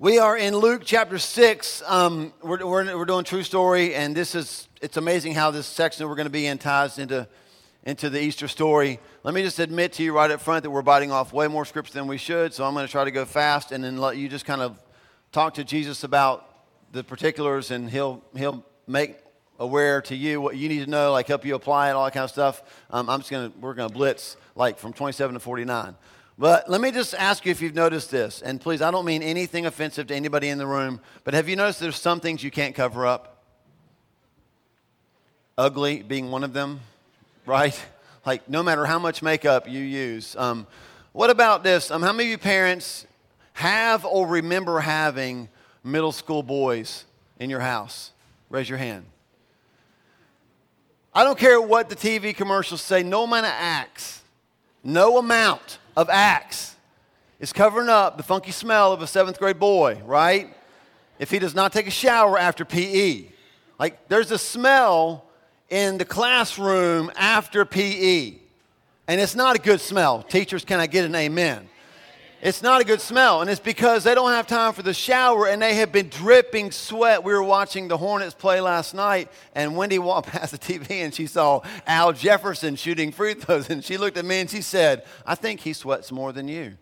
We are in Luke chapter 6. Um, we're, we're, we're doing true story, and this is, it's amazing how this section we're going to be in ties into, into the Easter story. Let me just admit to you right up front that we're biting off way more scripture than we should, so I'm going to try to go fast and then let you just kind of talk to Jesus about the particulars, and he'll, he'll make aware to you what you need to know, like help you apply it, all that kind of stuff. Um, I'm just going to, we're going to blitz like from 27 to 49. But let me just ask you if you've noticed this. And please, I don't mean anything offensive to anybody in the room, but have you noticed there's some things you can't cover up? Ugly being one of them, right? Like, no matter how much makeup you use. Um, what about this? Um, how many of you parents have or remember having middle school boys in your house? Raise your hand. I don't care what the TV commercials say, no amount of Axe, no amount of Axe is covering up the funky smell of a seventh grade boy, right? If he does not take a shower after PE. Like, there's a smell in the classroom after PE. And it's not a good smell. Teachers, can I get an amen? It's not a good smell, and it's because they don't have time for the shower and they have been dripping sweat. We were watching the Hornets play last night, and Wendy walked past the TV and she saw Al Jefferson shooting free throws, and she looked at me and she said, I think he sweats more than you.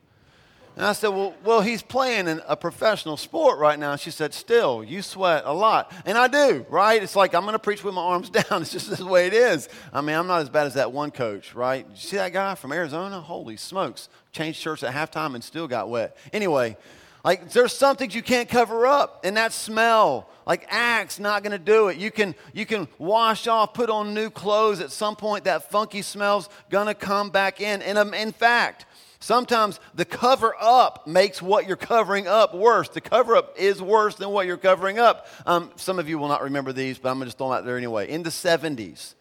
And I said, well, well, he's playing in a professional sport right now. And she said, Still, you sweat a lot. And I do, right? It's like I'm going to preach with my arms down. It's just the way it is. I mean, I'm not as bad as that one coach, right? You see that guy from Arizona? Holy smokes. Changed shirts at halftime and still got wet. Anyway, like there's some things you can't cover up, and that smell. Like Axe not going to do it. You can you can wash off, put on new clothes. At some point, that funky smell's to come back in. And um, in fact, Sometimes the cover up makes what you're covering up worse. The cover up is worse than what you're covering up. Um, some of you will not remember these, but I'm going to just throw them out there anyway. In the 70s,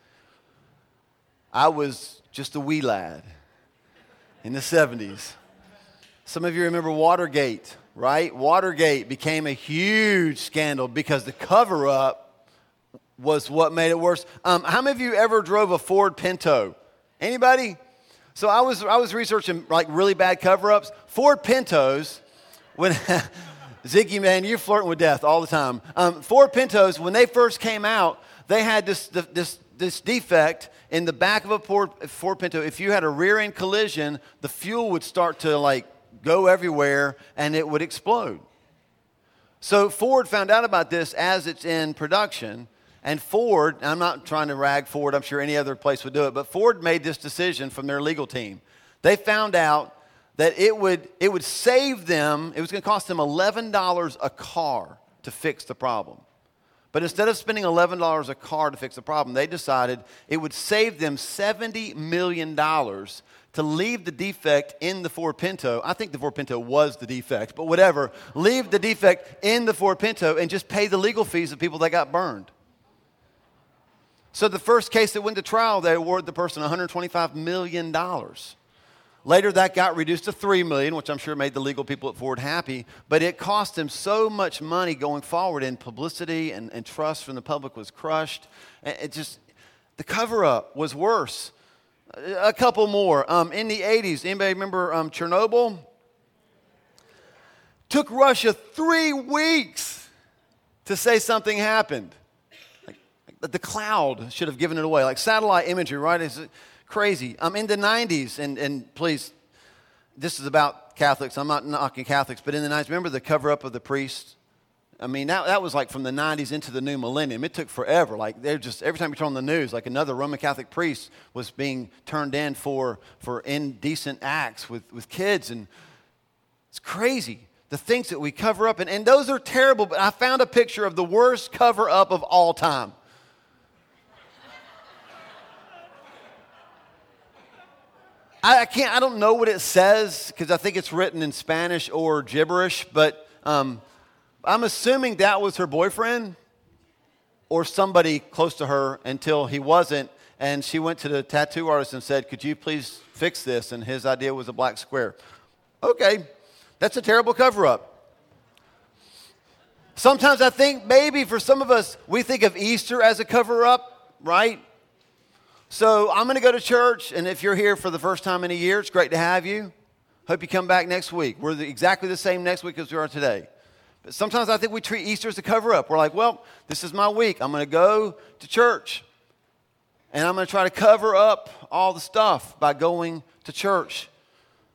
I was just a wee lad. In the 70s. Some of you remember Watergate, right? Watergate became a huge scandal because the cover up was what made it worse. Um, how many of you ever drove a Ford Pinto? Anybody? So I was, I was researching like really bad cover ups. Ford Pintos, when Ziggy, man, you're flirting with death all the time. Um, Ford Pintos, when they first came out, they had this, this, this defect in the back of a Ford, Ford Pinto. If you had a rear end collision, the fuel would start to like go everywhere and it would explode. So Ford found out about this as it's in production and Ford, I'm not trying to rag Ford, I'm sure any other place would do it, but Ford made this decision from their legal team. They found out that it would, it would save them, it was going to cost them $11 a car to fix the problem. But instead of spending $11 a car to fix the problem, they decided it would save them $70 million to leave the defect in the Ford Pinto. I think the Ford Pinto was the defect, but whatever. Leave the defect in the Ford Pinto and just pay the legal fees of people that got burned. So the first case that went to trial, they awarded the person $125 million. Later, that got reduced to 3 million, which I'm sure made the legal people at Ford happy. But it cost them so much money going forward, and publicity and, and trust from the public was crushed. It just, the cover up was worse. A couple more. Um, in the 80s, anybody remember um, Chernobyl? Took Russia three weeks to say something happened the cloud should have given it away. Like satellite imagery, right? It's crazy. I'm in the 90s, and, and please, this is about Catholics. I'm not knocking Catholics, but in the 90s, remember the cover up of the priests? I mean, that, that was like from the 90s into the new millennium. It took forever. Like, they're just, every time you turn on the news, like another Roman Catholic priest was being turned in for, for indecent acts with, with kids. And it's crazy. The things that we cover up. And, and those are terrible, but I found a picture of the worst cover up of all time. I, I can't, I don't know what it says because I think it's written in Spanish or gibberish, but um, I'm assuming that was her boyfriend or somebody close to her until he wasn't. And she went to the tattoo artist and said, Could you please fix this? And his idea was a black square. Okay, that's a terrible cover up. Sometimes I think maybe for some of us, we think of Easter as a cover up, right? So I'm going to go to church, and if you're here for the first time in a year, it's great to have you. Hope you come back next week. We're the, exactly the same next week as we are today. But sometimes I think we treat Easter as a cover up. We're like, well, this is my week. I'm going to go to church. And I'm going to try to cover up all the stuff by going to church.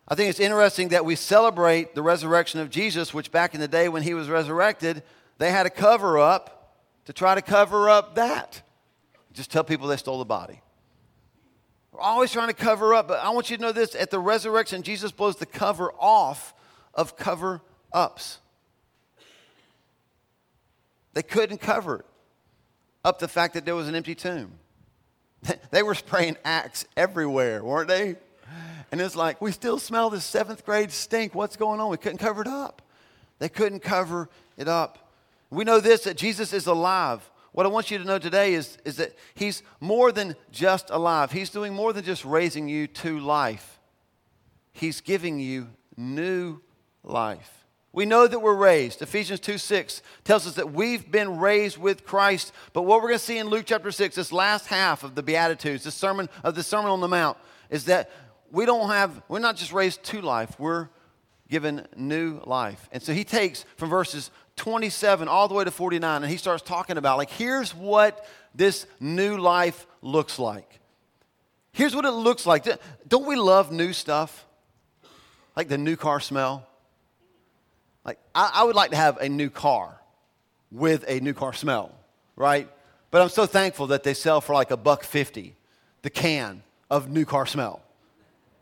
I think it's interesting that we celebrate the resurrection of Jesus, which back in the day when he was resurrected, they had a cover up to try to cover up that. Just tell people they stole the body. We're always trying to cover up, but I want you to know this at the resurrection, Jesus blows the cover off of cover ups. They couldn't cover up the fact that there was an empty tomb. They were spraying Axe everywhere, weren't they? And it's like, we still smell this seventh grade stink. What's going on? We couldn't cover it up. They couldn't cover it up. We know this that Jesus is alive. What I want you to know today is, is that He's more than just alive, He's doing more than just raising you to life. He's giving you new life. We know that we're raised. Ephesians 2 6 tells us that we've been raised with Christ. But what we're going to see in Luke chapter 6, this last half of the Beatitudes, the sermon of the Sermon on the Mount, is that we don't have, we're not just raised to life, we're given new life. And so he takes from verses 27 all the way to 49, and he starts talking about, like, here's what this new life looks like. Here's what it looks like. Don't we love new stuff? Like the new car smell? Like, I, I would like to have a new car with a new car smell, right? But I'm so thankful that they sell for like a buck fifty the can of new car smell.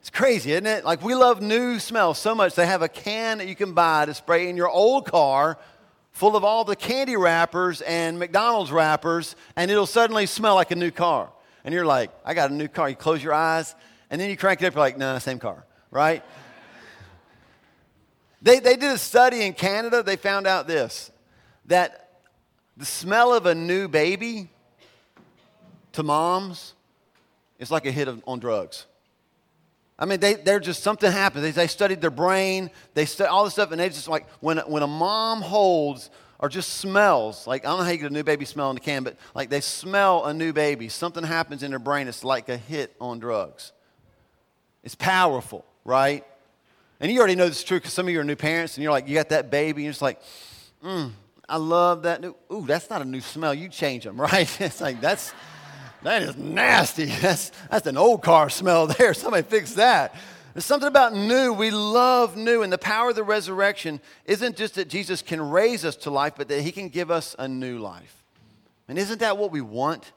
It's crazy, isn't it? Like we love new smells so much. They have a can that you can buy to spray in your old car full of all the candy wrappers and McDonald's wrappers, and it'll suddenly smell like a new car. And you're like, I got a new car. You close your eyes, and then you crank it up, you're like, no, nah, same car, right? They, they did a study in Canada. They found out this that the smell of a new baby to moms is like a hit of, on drugs. I mean, they, they're just something happens. They, they studied their brain, they studied all this stuff, and they just like when, when a mom holds or just smells, like I don't know how you get a new baby smell in the can, but like they smell a new baby, something happens in their brain. It's like a hit on drugs. It's powerful, right? And you already know this is true because some of you are new parents and you're like, you got that baby, and you're just like, mm, I love that new, ooh, that's not a new smell. You change them, right? It's like, that's, that is nasty. That's, that's an old car smell there. Somebody fix that. There's something about new. We love new. And the power of the resurrection isn't just that Jesus can raise us to life, but that he can give us a new life. And isn't that what we want?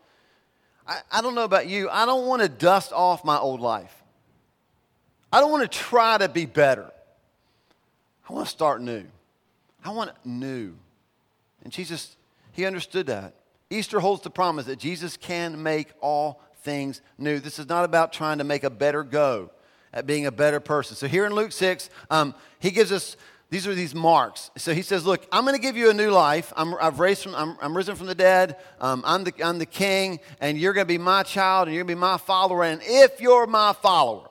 I, I don't know about you. I don't want to dust off my old life. I don't want to try to be better. I want to start new. I want new. And Jesus, he understood that. Easter holds the promise that Jesus can make all things new. This is not about trying to make a better go at being a better person. So here in Luke 6, um, he gives us these are these marks. So he says, Look, I'm going to give you a new life. I'm, I've raised from, I'm, I'm risen from the dead. Um, I'm, the, I'm the king, and you're going to be my child, and you're going to be my follower. And if you're my follower,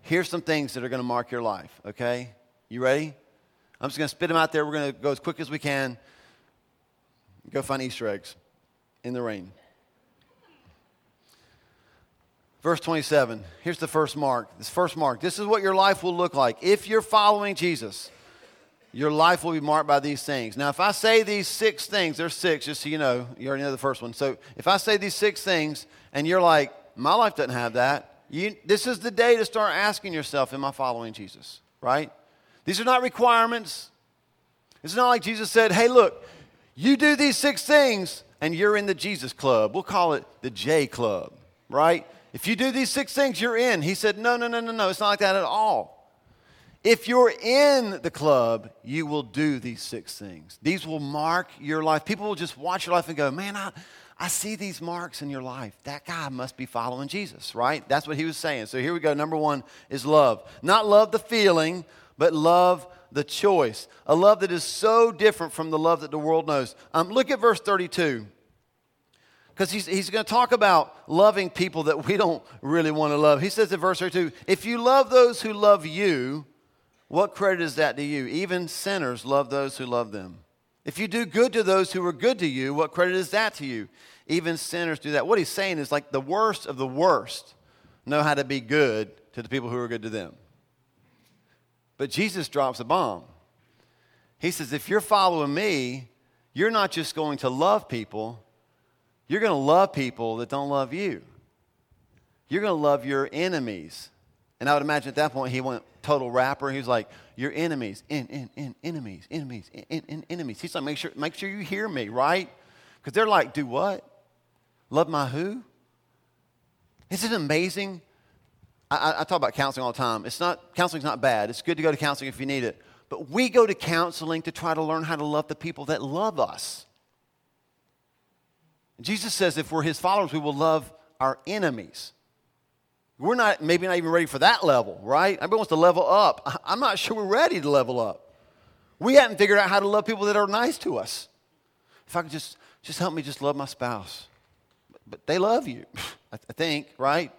here's some things that are going to mark your life, okay? You ready? I'm just going to spit them out there. We're going to go as quick as we can. Go find Easter eggs in the rain. Verse 27. Here's the first mark. This first mark. This is what your life will look like. If you're following Jesus, your life will be marked by these things. Now, if I say these six things, there's six, just so you know, you already know the first one. So if I say these six things and you're like, my life doesn't have that, you, this is the day to start asking yourself, Am I following Jesus? Right? These are not requirements. It's not like Jesus said, Hey, look, you do these six things and you're in the Jesus club. We'll call it the J club, right? If you do these six things, you're in. He said, No, no, no, no, no. It's not like that at all. If you're in the club, you will do these six things. These will mark your life. People will just watch your life and go, Man, I, I see these marks in your life. That guy must be following Jesus, right? That's what he was saying. So here we go. Number one is love. Not love the feeling, but love the choice. A love that is so different from the love that the world knows. Um, look at verse 32. Because he's, he's going to talk about loving people that we don't really want to love. He says in verse 32 If you love those who love you, what credit is that to you? Even sinners love those who love them. If you do good to those who are good to you, what credit is that to you? Even sinners do that. What he's saying is like the worst of the worst know how to be good to the people who are good to them. But Jesus drops a bomb. He says, if you're following me, you're not just going to love people, you're going to love people that don't love you. You're going to love your enemies. And I would imagine at that point he went total rapper. He was like, your enemies, in, in, in, enemies, enemies, in, in, enemies. He's like, make sure, make sure you hear me, right? Because they're like, do what? Love my who? Isn't it amazing? I, I, talk about counseling all the time. It's not, counseling's not bad. It's good to go to counseling if you need it. But we go to counseling to try to learn how to love the people that love us. Jesus says if we're his followers, we will love our enemies. We're not, maybe not even ready for that level, right? Everybody wants to level up. I'm not sure we're ready to level up. We haven't figured out how to love people that are nice to us. If I could just, just help me just love my spouse. But they love you, I think, right?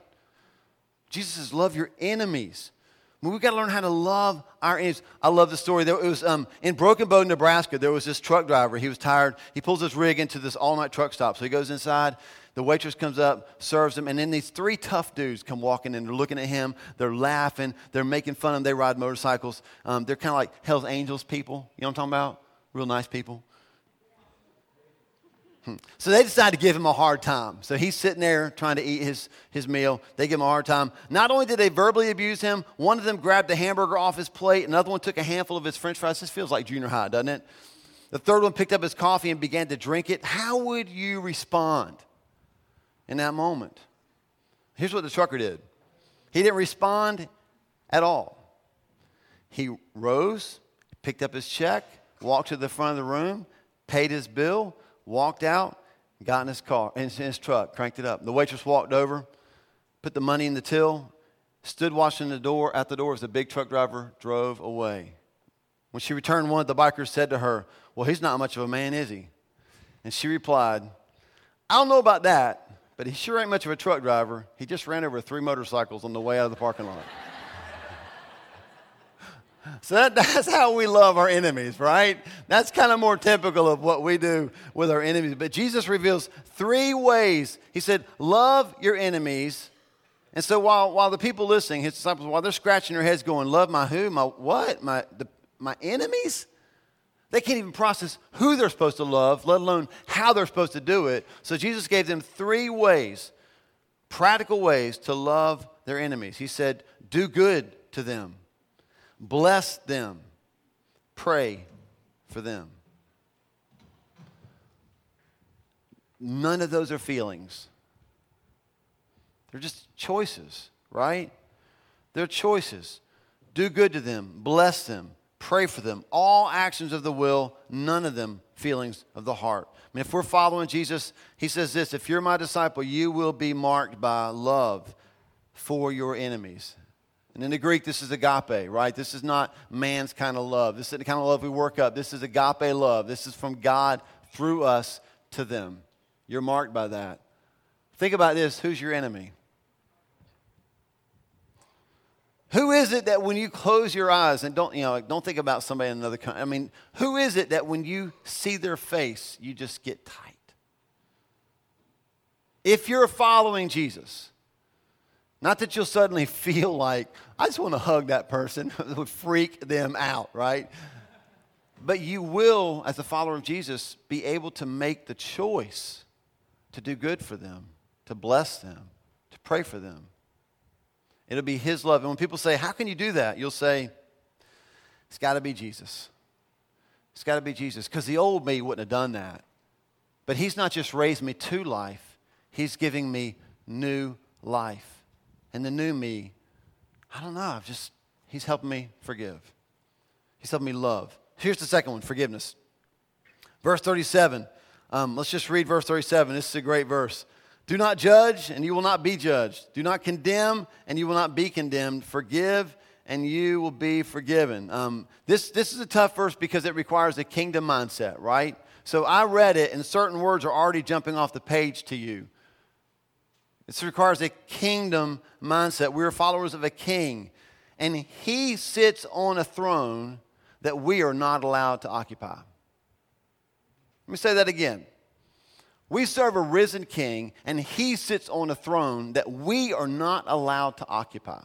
Jesus says, love your enemies. we've got to learn how to love our enemies. I love the story. There, it was um, in Broken Bow, Nebraska. There was this truck driver. He was tired. He pulls his rig into this all-night truck stop. So he goes inside. The waitress comes up, serves him, and then these three tough dudes come walking in. They're looking at him. They're laughing. They're making fun of him. They ride motorcycles. Um, they're kind of like Hell's Angels people. You know what I'm talking about? Real nice people. So they decide to give him a hard time. So he's sitting there trying to eat his, his meal. They give him a hard time. Not only did they verbally abuse him, one of them grabbed the hamburger off his plate, another one took a handful of his french fries. This feels like junior high, doesn't it? The third one picked up his coffee and began to drink it. How would you respond? in that moment. Here's what the trucker did he didn't respond at all. He rose, picked up his check, walked to the front of the room, paid his bill, walked out, got in his car, in his truck, cranked it up. The waitress walked over, put the money in the till, stood watching the door at the door as the big truck driver drove away. When she returned, one of the bikers said to her, Well, he's not much of a man, is he? And she replied, I don't know about that, but he sure ain't much of a truck driver. He just ran over three motorcycles on the way out of the parking lot. So that, that's how we love our enemies, right? That's kind of more typical of what we do with our enemies. But Jesus reveals three ways. He said, Love your enemies. And so while, while the people listening, his disciples, while they're scratching their heads going, Love my who? My what? My, the, my enemies? They can't even process who they're supposed to love, let alone how they're supposed to do it. So Jesus gave them three ways, practical ways to love their enemies. He said, Do good to them, bless them, pray for them. None of those are feelings. They're just choices, right? They're choices. Do good to them, bless them, pray for them. All actions of the will, none of them feelings of the heart. I mean, if we're following Jesus, he says this if you're my disciple, you will be marked by love for your enemies. And in the Greek, this is agape, right? This is not man's kind of love. This is the kind of love we work up. This is agape love. This is from God through us to them. You're marked by that. Think about this who's your enemy? Who is it that when you close your eyes and don't, you know, don't think about somebody in another country, I mean, who is it that when you see their face, you just get tight? If you're following Jesus, not that you'll suddenly feel like, I just want to hug that person, it would freak them out, right? But you will, as a follower of Jesus, be able to make the choice to do good for them, to bless them, to pray for them. It'll be His love. And when people say, How can you do that? You'll say, It's got to be Jesus. It's got to be Jesus. Because the old me wouldn't have done that. But He's not just raised me to life, He's giving me new life. And the new me, I don't know, I've just, He's helping me forgive. He's helping me love. Here's the second one forgiveness. Verse 37. Um, let's just read verse 37. This is a great verse. Do not judge, and you will not be judged. Do not condemn, and you will not be condemned. Forgive, and you will be forgiven. Um, this, this is a tough verse because it requires a kingdom mindset, right? So I read it, and certain words are already jumping off the page to you. This requires a kingdom mindset. We're followers of a king, and he sits on a throne that we are not allowed to occupy. Let me say that again. We serve a risen king, and he sits on a throne that we are not allowed to occupy.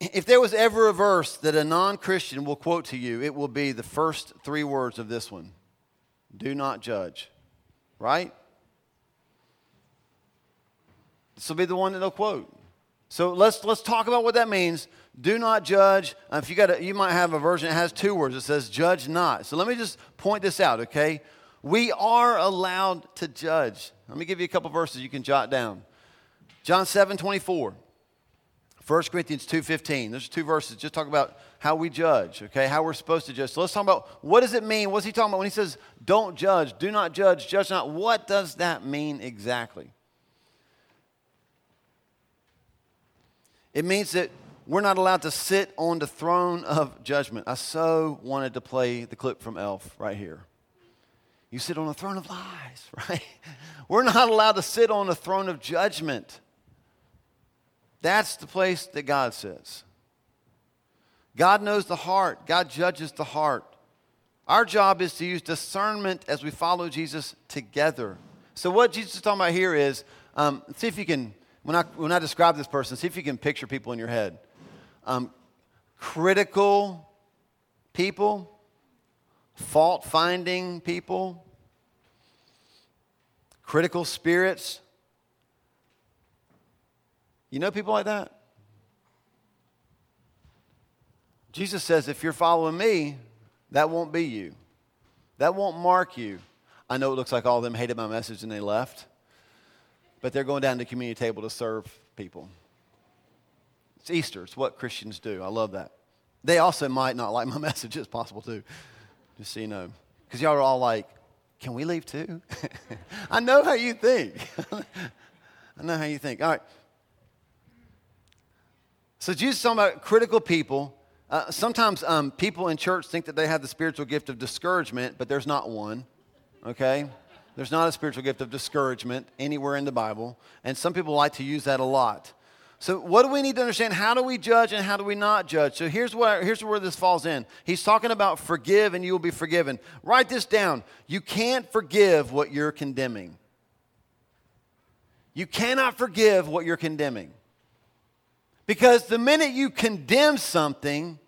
if there was ever a verse that a non Christian will quote to you, it will be the first three words of this one Do not judge. Right? This will be the one that they'll quote. So let's, let's talk about what that means. Do not judge. Uh, if you got a, you might have a version that has two words. It says judge not. So let me just point this out, okay? We are allowed to judge. Let me give you a couple verses you can jot down. John 7, 24. 1 Corinthians 2.15. There's two verses just talk about how we judge, okay, how we're supposed to judge. So let's talk about what does it mean? What's he talking about when he says, don't judge, do not judge, judge not? What does that mean exactly? It means that we're not allowed to sit on the throne of judgment. I so wanted to play the clip from Elf right here. You sit on the throne of lies, right? We're not allowed to sit on the throne of judgment. That's the place that God sits. God knows the heart, God judges the heart. Our job is to use discernment as we follow Jesus together. So, what Jesus is talking about here is um, see if you can, when I, when I describe this person, see if you can picture people in your head. Um, critical people, fault finding people, critical spirits, you know people like that? Jesus says, if you're following me, that won't be you. That won't mark you. I know it looks like all of them hated my message and they left, but they're going down to the community table to serve people. It's Easter. It's what Christians do. I love that. They also might not like my message. It's possible too, just so you know. Because y'all are all like, can we leave too? I know how you think. I know how you think. All right. So Jesus is talking about critical people. Uh, sometimes um, people in church think that they have the spiritual gift of discouragement, but there's not one. Okay? There's not a spiritual gift of discouragement anywhere in the Bible. And some people like to use that a lot. So, what do we need to understand? How do we judge and how do we not judge? So, here's where, here's where this falls in. He's talking about forgive and you will be forgiven. Write this down. You can't forgive what you're condemning. You cannot forgive what you're condemning. Because the minute you condemn something,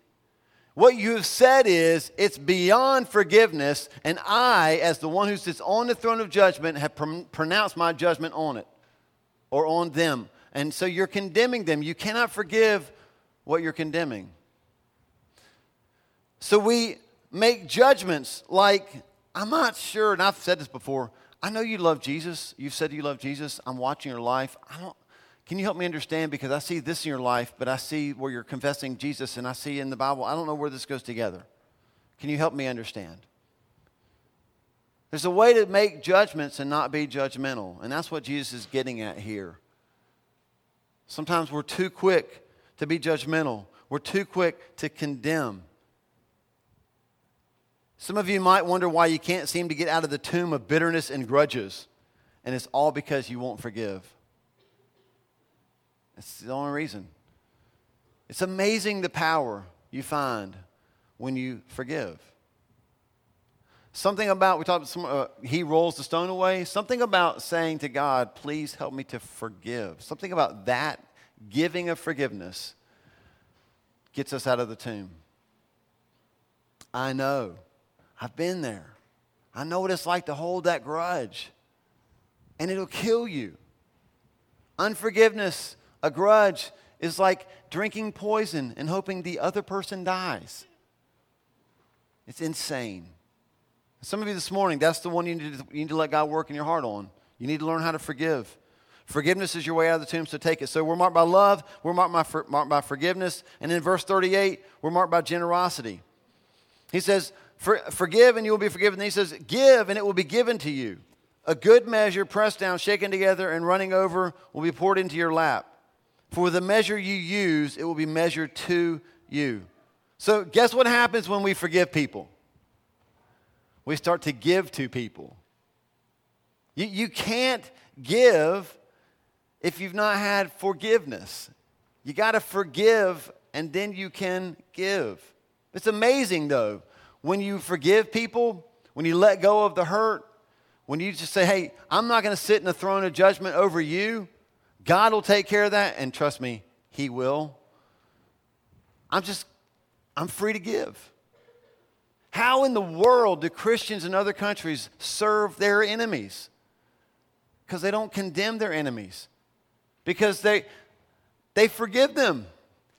what you have said is it's beyond forgiveness, and I, as the one who sits on the throne of judgment, have pr- pronounced my judgment on it or on them. And so you're condemning them. You cannot forgive what you're condemning. So we make judgments like, I'm not sure, and I've said this before. I know you love Jesus. You've said you love Jesus. I'm watching your life. I don't, can you help me understand? Because I see this in your life, but I see where you're confessing Jesus and I see in the Bible, I don't know where this goes together. Can you help me understand? There's a way to make judgments and not be judgmental, and that's what Jesus is getting at here. Sometimes we're too quick to be judgmental, we're too quick to condemn. Some of you might wonder why you can't seem to get out of the tomb of bitterness and grudges, and it's all because you won't forgive. That's the only reason. It's amazing the power you find when you forgive. Something about, we talked about, uh, he rolls the stone away. Something about saying to God, please help me to forgive. Something about that giving of forgiveness gets us out of the tomb. I know. I've been there. I know what it's like to hold that grudge, and it'll kill you. Unforgiveness a grudge is like drinking poison and hoping the other person dies. It's insane. Some of you this morning, that's the one you need, to, you need to let God work in your heart on. You need to learn how to forgive. Forgiveness is your way out of the tomb, so take it. So we're marked by love, we're marked by, marked by forgiveness, and in verse 38, we're marked by generosity. He says, For, Forgive and you will be forgiven. Then he says, Give and it will be given to you. A good measure, pressed down, shaken together, and running over, will be poured into your lap. For the measure you use, it will be measured to you. So, guess what happens when we forgive people? We start to give to people. You, you can't give if you've not had forgiveness. You got to forgive and then you can give. It's amazing, though, when you forgive people, when you let go of the hurt, when you just say, hey, I'm not going to sit in the throne of judgment over you. God will take care of that, and trust me, He will. I'm just, I'm free to give. How in the world do Christians in other countries serve their enemies? Because they don't condemn their enemies, because they, they forgive them.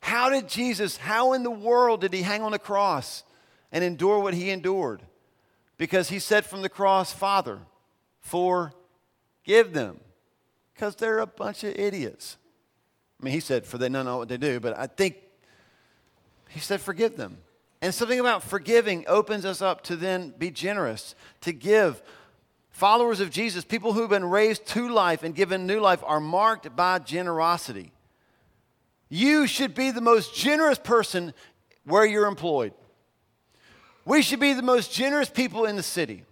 How did Jesus, how in the world did he hang on the cross and endure what he endured? Because he said from the cross, Father, forgive them, because they're a bunch of idiots. I mean, he said, for they don't know what they do, but I think he said, forgive them. And something about forgiving opens us up to then be generous, to give. Followers of Jesus, people who've been raised to life and given new life, are marked by generosity. You should be the most generous person where you're employed. We should be the most generous people in the city.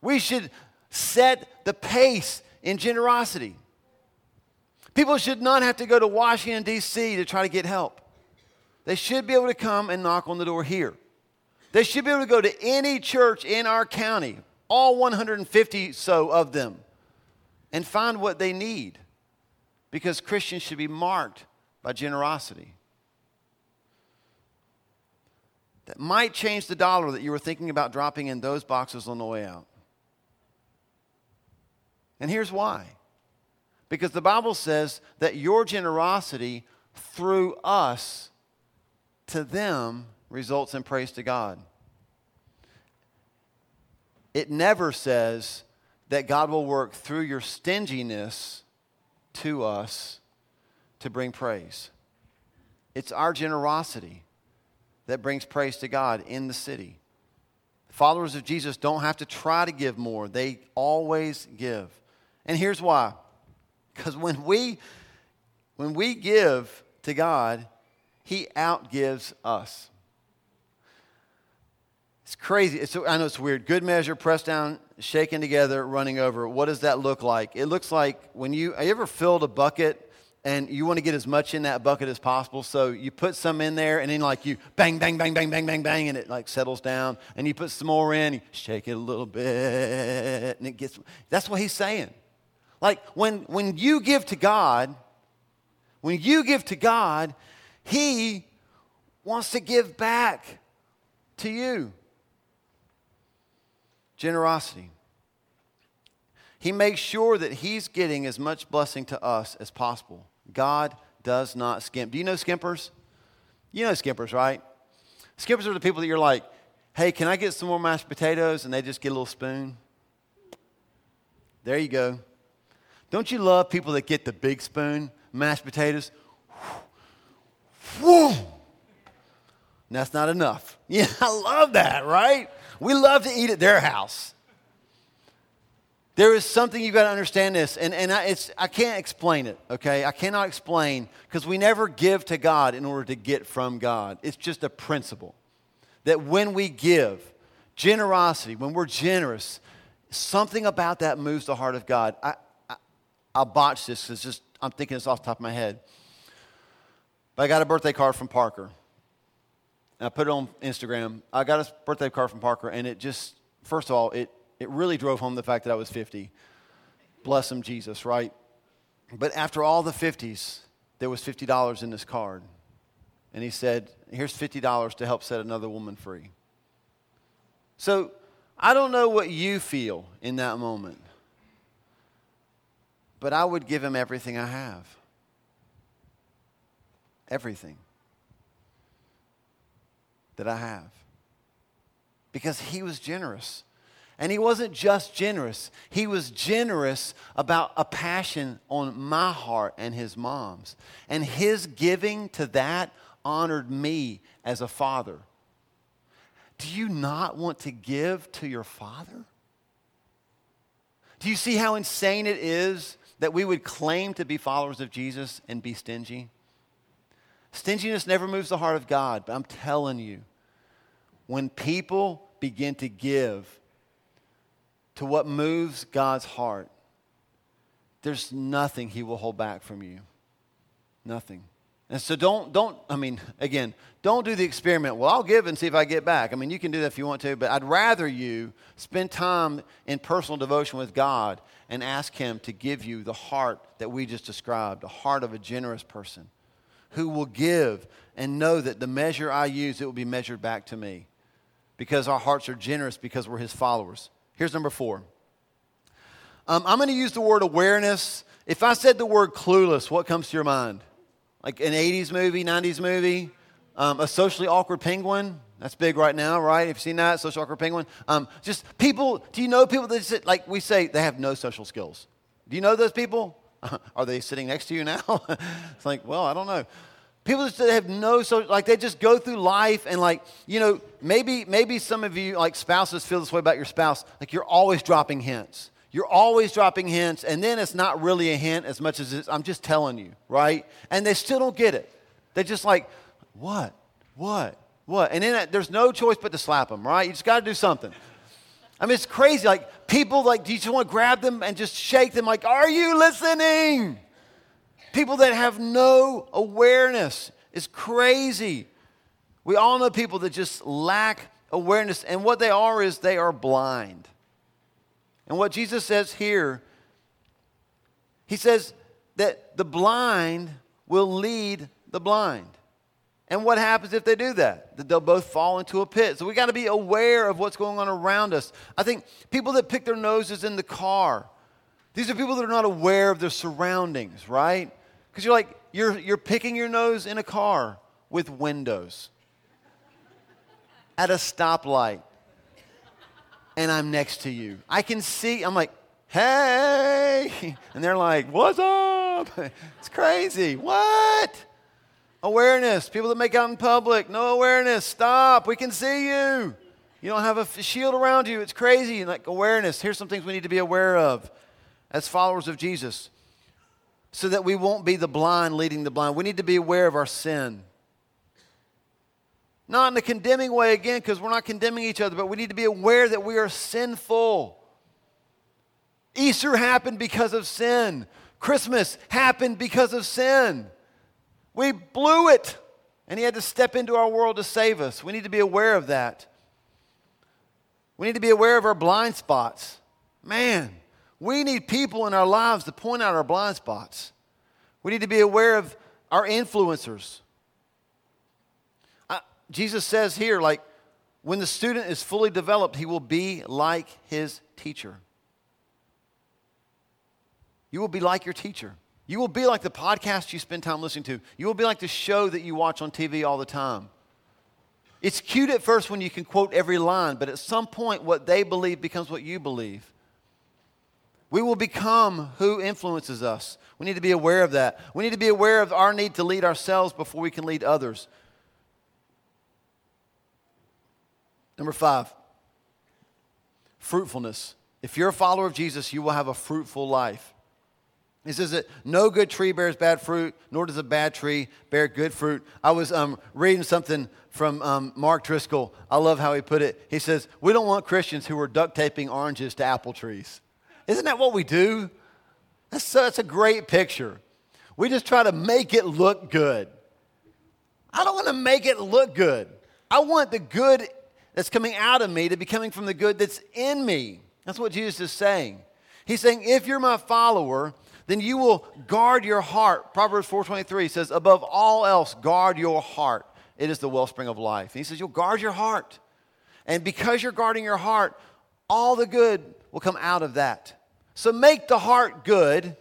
We should set the pace in generosity. People should not have to go to Washington, D.C. to try to get help. They should be able to come and knock on the door here. They should be able to go to any church in our county, all 150 so of them, and find what they need because Christians should be marked by generosity. That might change the dollar that you were thinking about dropping in those boxes on the way out. And here's why because the Bible says that your generosity through us to them results in praise to God. It never says that God will work through your stinginess to us to bring praise. It's our generosity that brings praise to God in the city. Followers of Jesus don't have to try to give more, they always give. And here's why because when we, when we give to God, He outgives us. It's crazy. It's, I know it's weird. Good measure, pressed down, shaken together, running over. What does that look like? It looks like when you, you ever filled a bucket and you want to get as much in that bucket as possible. So you put some in there and then like you bang, bang, bang, bang, bang, bang, bang, and it like settles down. And you put some more in, you shake it a little bit, and it gets, that's what he's saying. Like when, when you give to God, when you give to God, He wants to give back to you. Generosity. He makes sure that He's getting as much blessing to us as possible. God does not skimp. Do you know skimpers? You know skimpers, right? Skimpers are the people that you're like, hey, can I get some more mashed potatoes? And they just get a little spoon. There you go. Don't you love people that get the big spoon, mashed potatoes? Whoa! That's not enough. Yeah, I love that, right? We love to eat at their house. There is something you've got to understand this, and, and I, it's, I can't explain it, okay? I cannot explain because we never give to God in order to get from God. It's just a principle that when we give, generosity, when we're generous, something about that moves the heart of God. I, I'll botch this because just I'm thinking this off the top of my head. But I got a birthday card from Parker. And I put it on Instagram. I got a birthday card from Parker, and it just, first of all, it, it really drove home the fact that I was 50. Bless him, Jesus, right? But after all the 50s, there was $50 in this card. And he said, Here's $50 to help set another woman free. So I don't know what you feel in that moment but I would give him everything I have. Everything that I have. Because he was generous. And he wasn't just generous, he was generous about a passion on my heart and his mom's. And his giving to that honored me as a father. Do you not want to give to your father? Do you see how insane it is that we would claim to be followers of Jesus and be stingy? Stinginess never moves the heart of God, but I'm telling you, when people begin to give to what moves God's heart, there's nothing He will hold back from you. Nothing. And so don't, don't, I mean, again, don't do the experiment. Well, I'll give and see if I get back. I mean, you can do that if you want to, but I'd rather you spend time in personal devotion with God and ask Him to give you the heart that we just described, the heart of a generous person who will give and know that the measure I use, it will be measured back to me because our hearts are generous because we're his followers. Here's number four. Um, I'm going to use the word awareness. If I said the word clueless, what comes to your mind? Like an 80s movie, 90s movie, um, a socially awkward penguin. That's big right now, right? Have you've seen that? Social awkward penguin. Um, just people, do you know people that, sit, like we say, they have no social skills? Do you know those people? Are they sitting next to you now? it's like, well, I don't know. People that have no social, like they just go through life and like, you know, maybe, maybe some of you, like spouses feel this way about your spouse. Like you're always dropping hints. You're always dropping hints, and then it's not really a hint as much as it's, I'm just telling you, right? And they still don't get it. They're just like, what? What? What? And then uh, there's no choice but to slap them, right? You just got to do something. I mean, it's crazy. Like, people, like, do you just want to grab them and just shake them, like, are you listening? People that have no awareness is crazy. We all know people that just lack awareness, and what they are is they are blind. And what Jesus says here, he says that the blind will lead the blind. And what happens if they do that? That they'll both fall into a pit. So we got to be aware of what's going on around us. I think people that pick their noses in the car, these are people that are not aware of their surroundings, right? Because you're like, you're, you're picking your nose in a car with windows at a stoplight, and I'm next to you. I can see, I'm like, hey. And they're like, what's up? It's crazy. What? Awareness. People that make out in public, no awareness. Stop. We can see you. You don't have a shield around you. It's crazy. Like awareness. Here's some things we need to be aware of as followers of Jesus so that we won't be the blind leading the blind. We need to be aware of our sin. Not in a condemning way again, because we're not condemning each other, but we need to be aware that we are sinful. Easter happened because of sin. Christmas happened because of sin. We blew it. And he had to step into our world to save us. We need to be aware of that. We need to be aware of our blind spots. Man, we need people in our lives to point out our blind spots. We need to be aware of our influencers. Jesus says here, like, when the student is fully developed, he will be like his teacher. You will be like your teacher. You will be like the podcast you spend time listening to. You will be like the show that you watch on TV all the time. It's cute at first when you can quote every line, but at some point, what they believe becomes what you believe. We will become who influences us. We need to be aware of that. We need to be aware of our need to lead ourselves before we can lead others. Number five, fruitfulness. If you're a follower of Jesus, you will have a fruitful life. He says that no good tree bears bad fruit, nor does a bad tree bear good fruit. I was um, reading something from um, Mark Driscoll. I love how he put it. He says, We don't want Christians who are duct taping oranges to apple trees. Isn't that what we do? That's, that's a great picture. We just try to make it look good. I don't want to make it look good. I want the good that's coming out of me to be coming from the good that's in me. That's what Jesus is saying. He's saying, if you're my follower, then you will guard your heart. Proverbs 4:23 says, "Above all else, guard your heart. It is the wellspring of life." And he says, "You'll guard your heart." And because you're guarding your heart, all the good will come out of that. So make the heart good,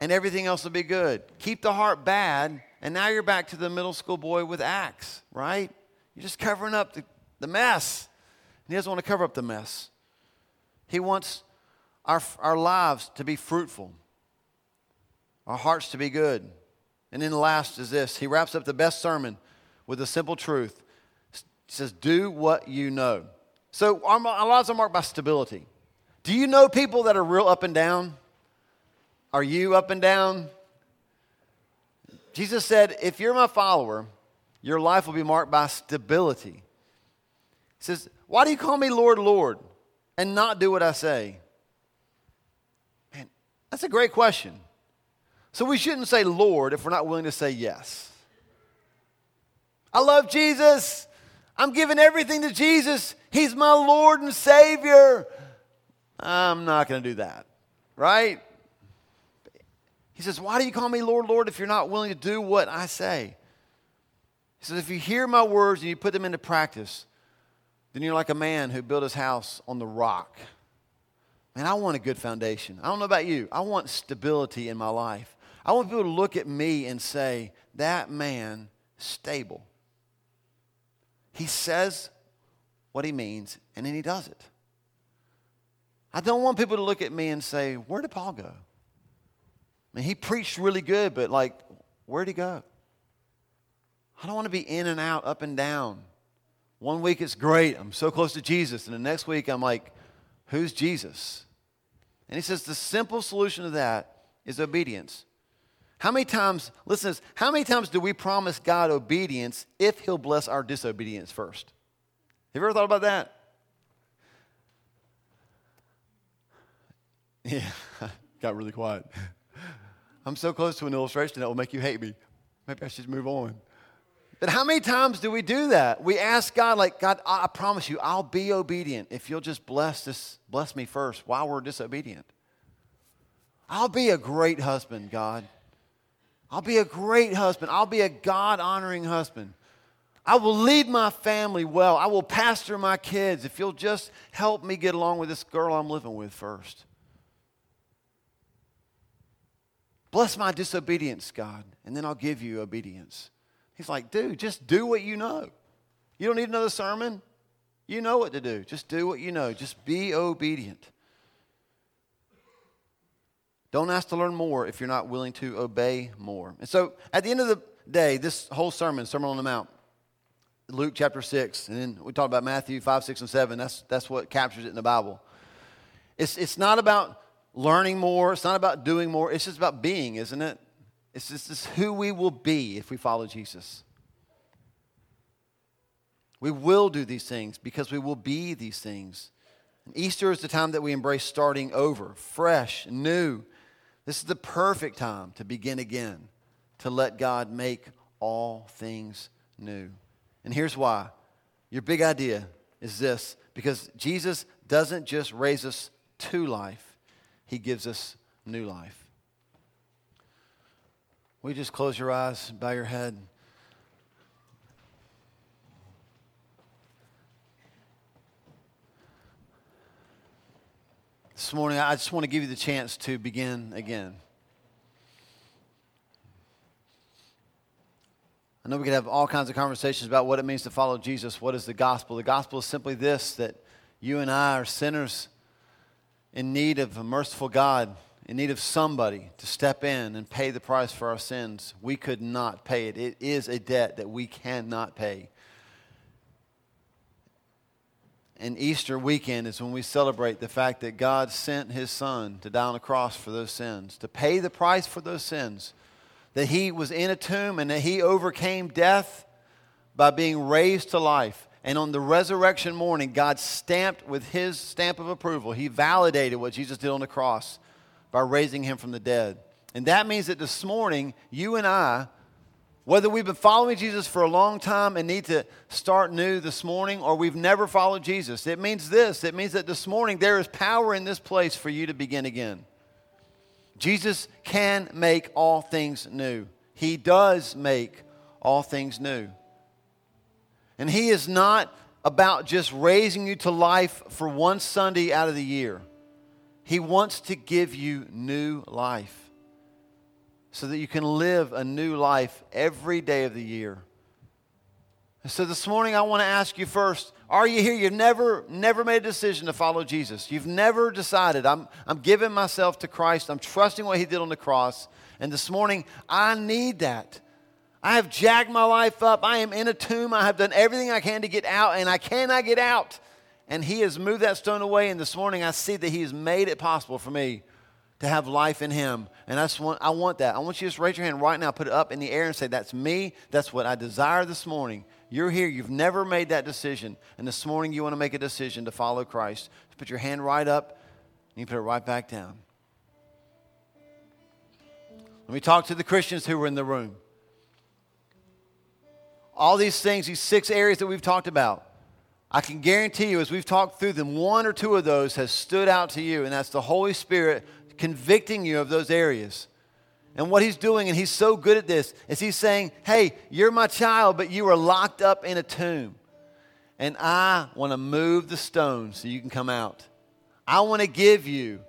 and everything else will be good. Keep the heart bad, and now you're back to the middle school boy with axe, right? You're just covering up the, the mess. And he doesn't want to cover up the mess. He wants our, our lives to be fruitful our hearts to be good. And then the last is this he wraps up the best sermon with a simple truth. He says, Do what you know. So our, our lives are marked by stability. Do you know people that are real up and down? Are you up and down? Jesus said, If you're my follower, your life will be marked by stability. He says, Why do you call me Lord, Lord, and not do what I say? Man, that's a great question. So we shouldn't say Lord if we're not willing to say yes. I love Jesus. I'm giving everything to Jesus. He's my Lord and Savior. I'm not going to do that, right? He says, Why do you call me Lord, Lord, if you're not willing to do what I say? He says, If you hear my words and you put them into practice, then you're like a man who built his house on the rock. Man, I want a good foundation. I don't know about you. I want stability in my life. I want people to look at me and say, that man, stable. He says what he means, and then he does it. I don't want people to look at me and say, where did Paul go? I mean, he preached really good, but like, where'd he go? I don't want to be in and out, up and down. One week it's great, I'm so close to Jesus, and the next week I'm like, who's Jesus? And he says the simple solution to that is obedience. How many times, listen this, how many times do we promise God obedience if He'll bless our disobedience first? Have you ever thought about that? Yeah, got really quiet. I'm so close to an illustration that will make you hate me. Maybe I should move on. But how many times do we do that? We ask God, like, God, I promise you, I'll be obedient if you'll just bless this, bless me first while we're disobedient. I'll be a great husband, God. I'll be a great husband. I'll be a God honoring husband. I will lead my family well. I will pastor my kids if you'll just help me get along with this girl I'm living with first. Bless my disobedience, God, and then I'll give you obedience. He's like, dude, just do what you know. You don't need another sermon. You know what to do. Just do what you know. Just be obedient. Don't ask to learn more if you're not willing to obey more. And so at the end of the day, this whole sermon, Sermon on the Mount, Luke chapter 6, and then we talk about Matthew 5, 6, and 7. That's, that's what captures it in the Bible. It's, it's not about learning more, it's not about doing more, it's just about being, isn't it? It's just who we will be if we follow Jesus. We will do these things because we will be these things. And Easter is the time that we embrace starting over, fresh, new, this is the perfect time to begin again, to let God make all things new. And here's why. Your big idea is this because Jesus doesn't just raise us to life, He gives us new life. You just close your eyes, and bow your head? This morning, I just want to give you the chance to begin again. I know we could have all kinds of conversations about what it means to follow Jesus. What is the gospel? The gospel is simply this that you and I are sinners in need of a merciful God, in need of somebody to step in and pay the price for our sins. We could not pay it. It is a debt that we cannot pay. and Easter weekend is when we celebrate the fact that God sent his son to die on the cross for those sins, to pay the price for those sins, that he was in a tomb and that he overcame death by being raised to life. And on the resurrection morning, God stamped with his stamp of approval, he validated what Jesus did on the cross by raising him from the dead. And that means that this morning, you and I, whether we've been following Jesus for a long time and need to start new this morning, or we've never followed Jesus, it means this. It means that this morning there is power in this place for you to begin again. Jesus can make all things new. He does make all things new. And He is not about just raising you to life for one Sunday out of the year. He wants to give you new life so that you can live a new life every day of the year. So this morning I want to ask you first, are you here? You've never, never made a decision to follow Jesus. You've never decided, I'm, I'm giving myself to Christ. I'm trusting what he did on the cross. And this morning, I need that. I have jacked my life up. I am in a tomb. I have done everything I can to get out, and I cannot get out. And he has moved that stone away. And this morning, I see that he has made it possible for me to have life in Him. And I, just want, I want that. I want you to just raise your hand right now, put it up in the air, and say, That's me. That's what I desire this morning. You're here. You've never made that decision. And this morning, you want to make a decision to follow Christ. Just put your hand right up, and you put it right back down. Let me talk to the Christians who were in the room. All these things, these six areas that we've talked about, I can guarantee you, as we've talked through them, one or two of those has stood out to you, and that's the Holy Spirit convicting you of those areas. And what he's doing, and he's so good at this, is he's saying, Hey, you're my child, but you are locked up in a tomb. And I want to move the stone so you can come out. I want to give you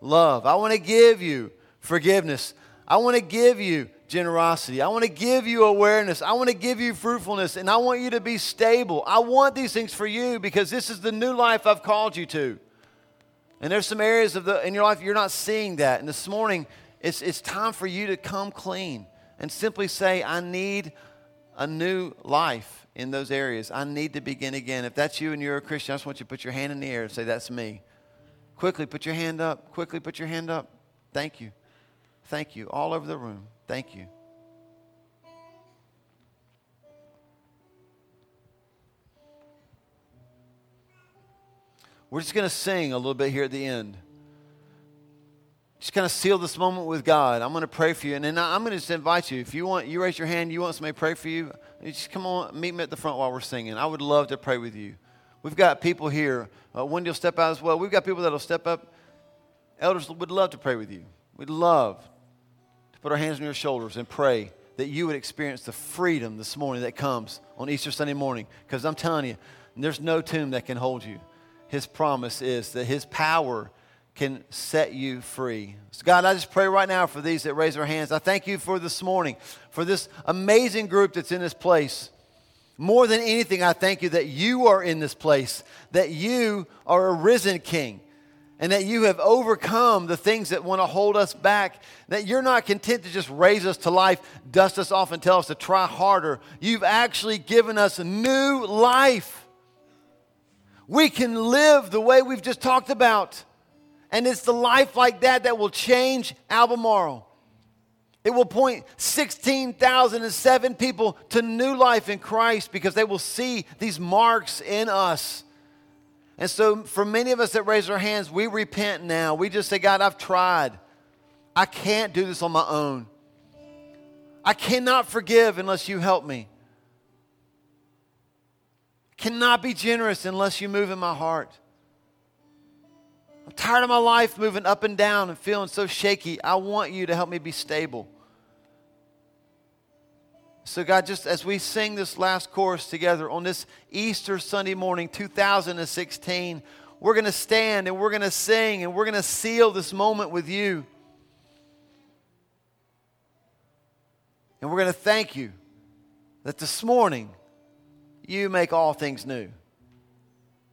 love. I want to give you forgiveness. I want to give you generosity. I want to give you awareness. I want to give you fruitfulness. And I want you to be stable. I want these things for you because this is the new life I've called you to. And there's some areas of the in your life you're not seeing that. And this morning, it's, it's time for you to come clean and simply say, I need a new life in those areas. I need to begin again. If that's you and you're a Christian, I just want you to put your hand in the air and say, That's me. Quickly put your hand up. Quickly put your hand up. Thank you. Thank you. All over the room. Thank you. We're just going to sing a little bit here at the end. Just kind of seal this moment with God. I'm going to pray for you. And then I'm going to just invite you. If you want, you raise your hand, you want somebody to pray for you, just come on, meet me at the front while we're singing. I would love to pray with you. We've got people here. Uh, Wendy will step out as well. We've got people that will step up. Elders would love to pray with you. We'd love to put our hands on your shoulders and pray that you would experience the freedom this morning that comes on Easter Sunday morning. Because I'm telling you, there's no tomb that can hold you. His promise is that His power can set you free. So, God, I just pray right now for these that raise their hands. I thank you for this morning, for this amazing group that's in this place. More than anything, I thank you that you are in this place, that you are a risen King, and that you have overcome the things that want to hold us back, that you're not content to just raise us to life, dust us off, and tell us to try harder. You've actually given us a new life. We can live the way we've just talked about. And it's the life like that that will change Albemarle. It will point 16,007 people to new life in Christ because they will see these marks in us. And so, for many of us that raise our hands, we repent now. We just say, God, I've tried. I can't do this on my own. I cannot forgive unless you help me. Cannot be generous unless you move in my heart. I'm tired of my life moving up and down and feeling so shaky. I want you to help me be stable. So, God, just as we sing this last chorus together on this Easter Sunday morning, 2016, we're going to stand and we're going to sing and we're going to seal this moment with you. And we're going to thank you that this morning you make all things new.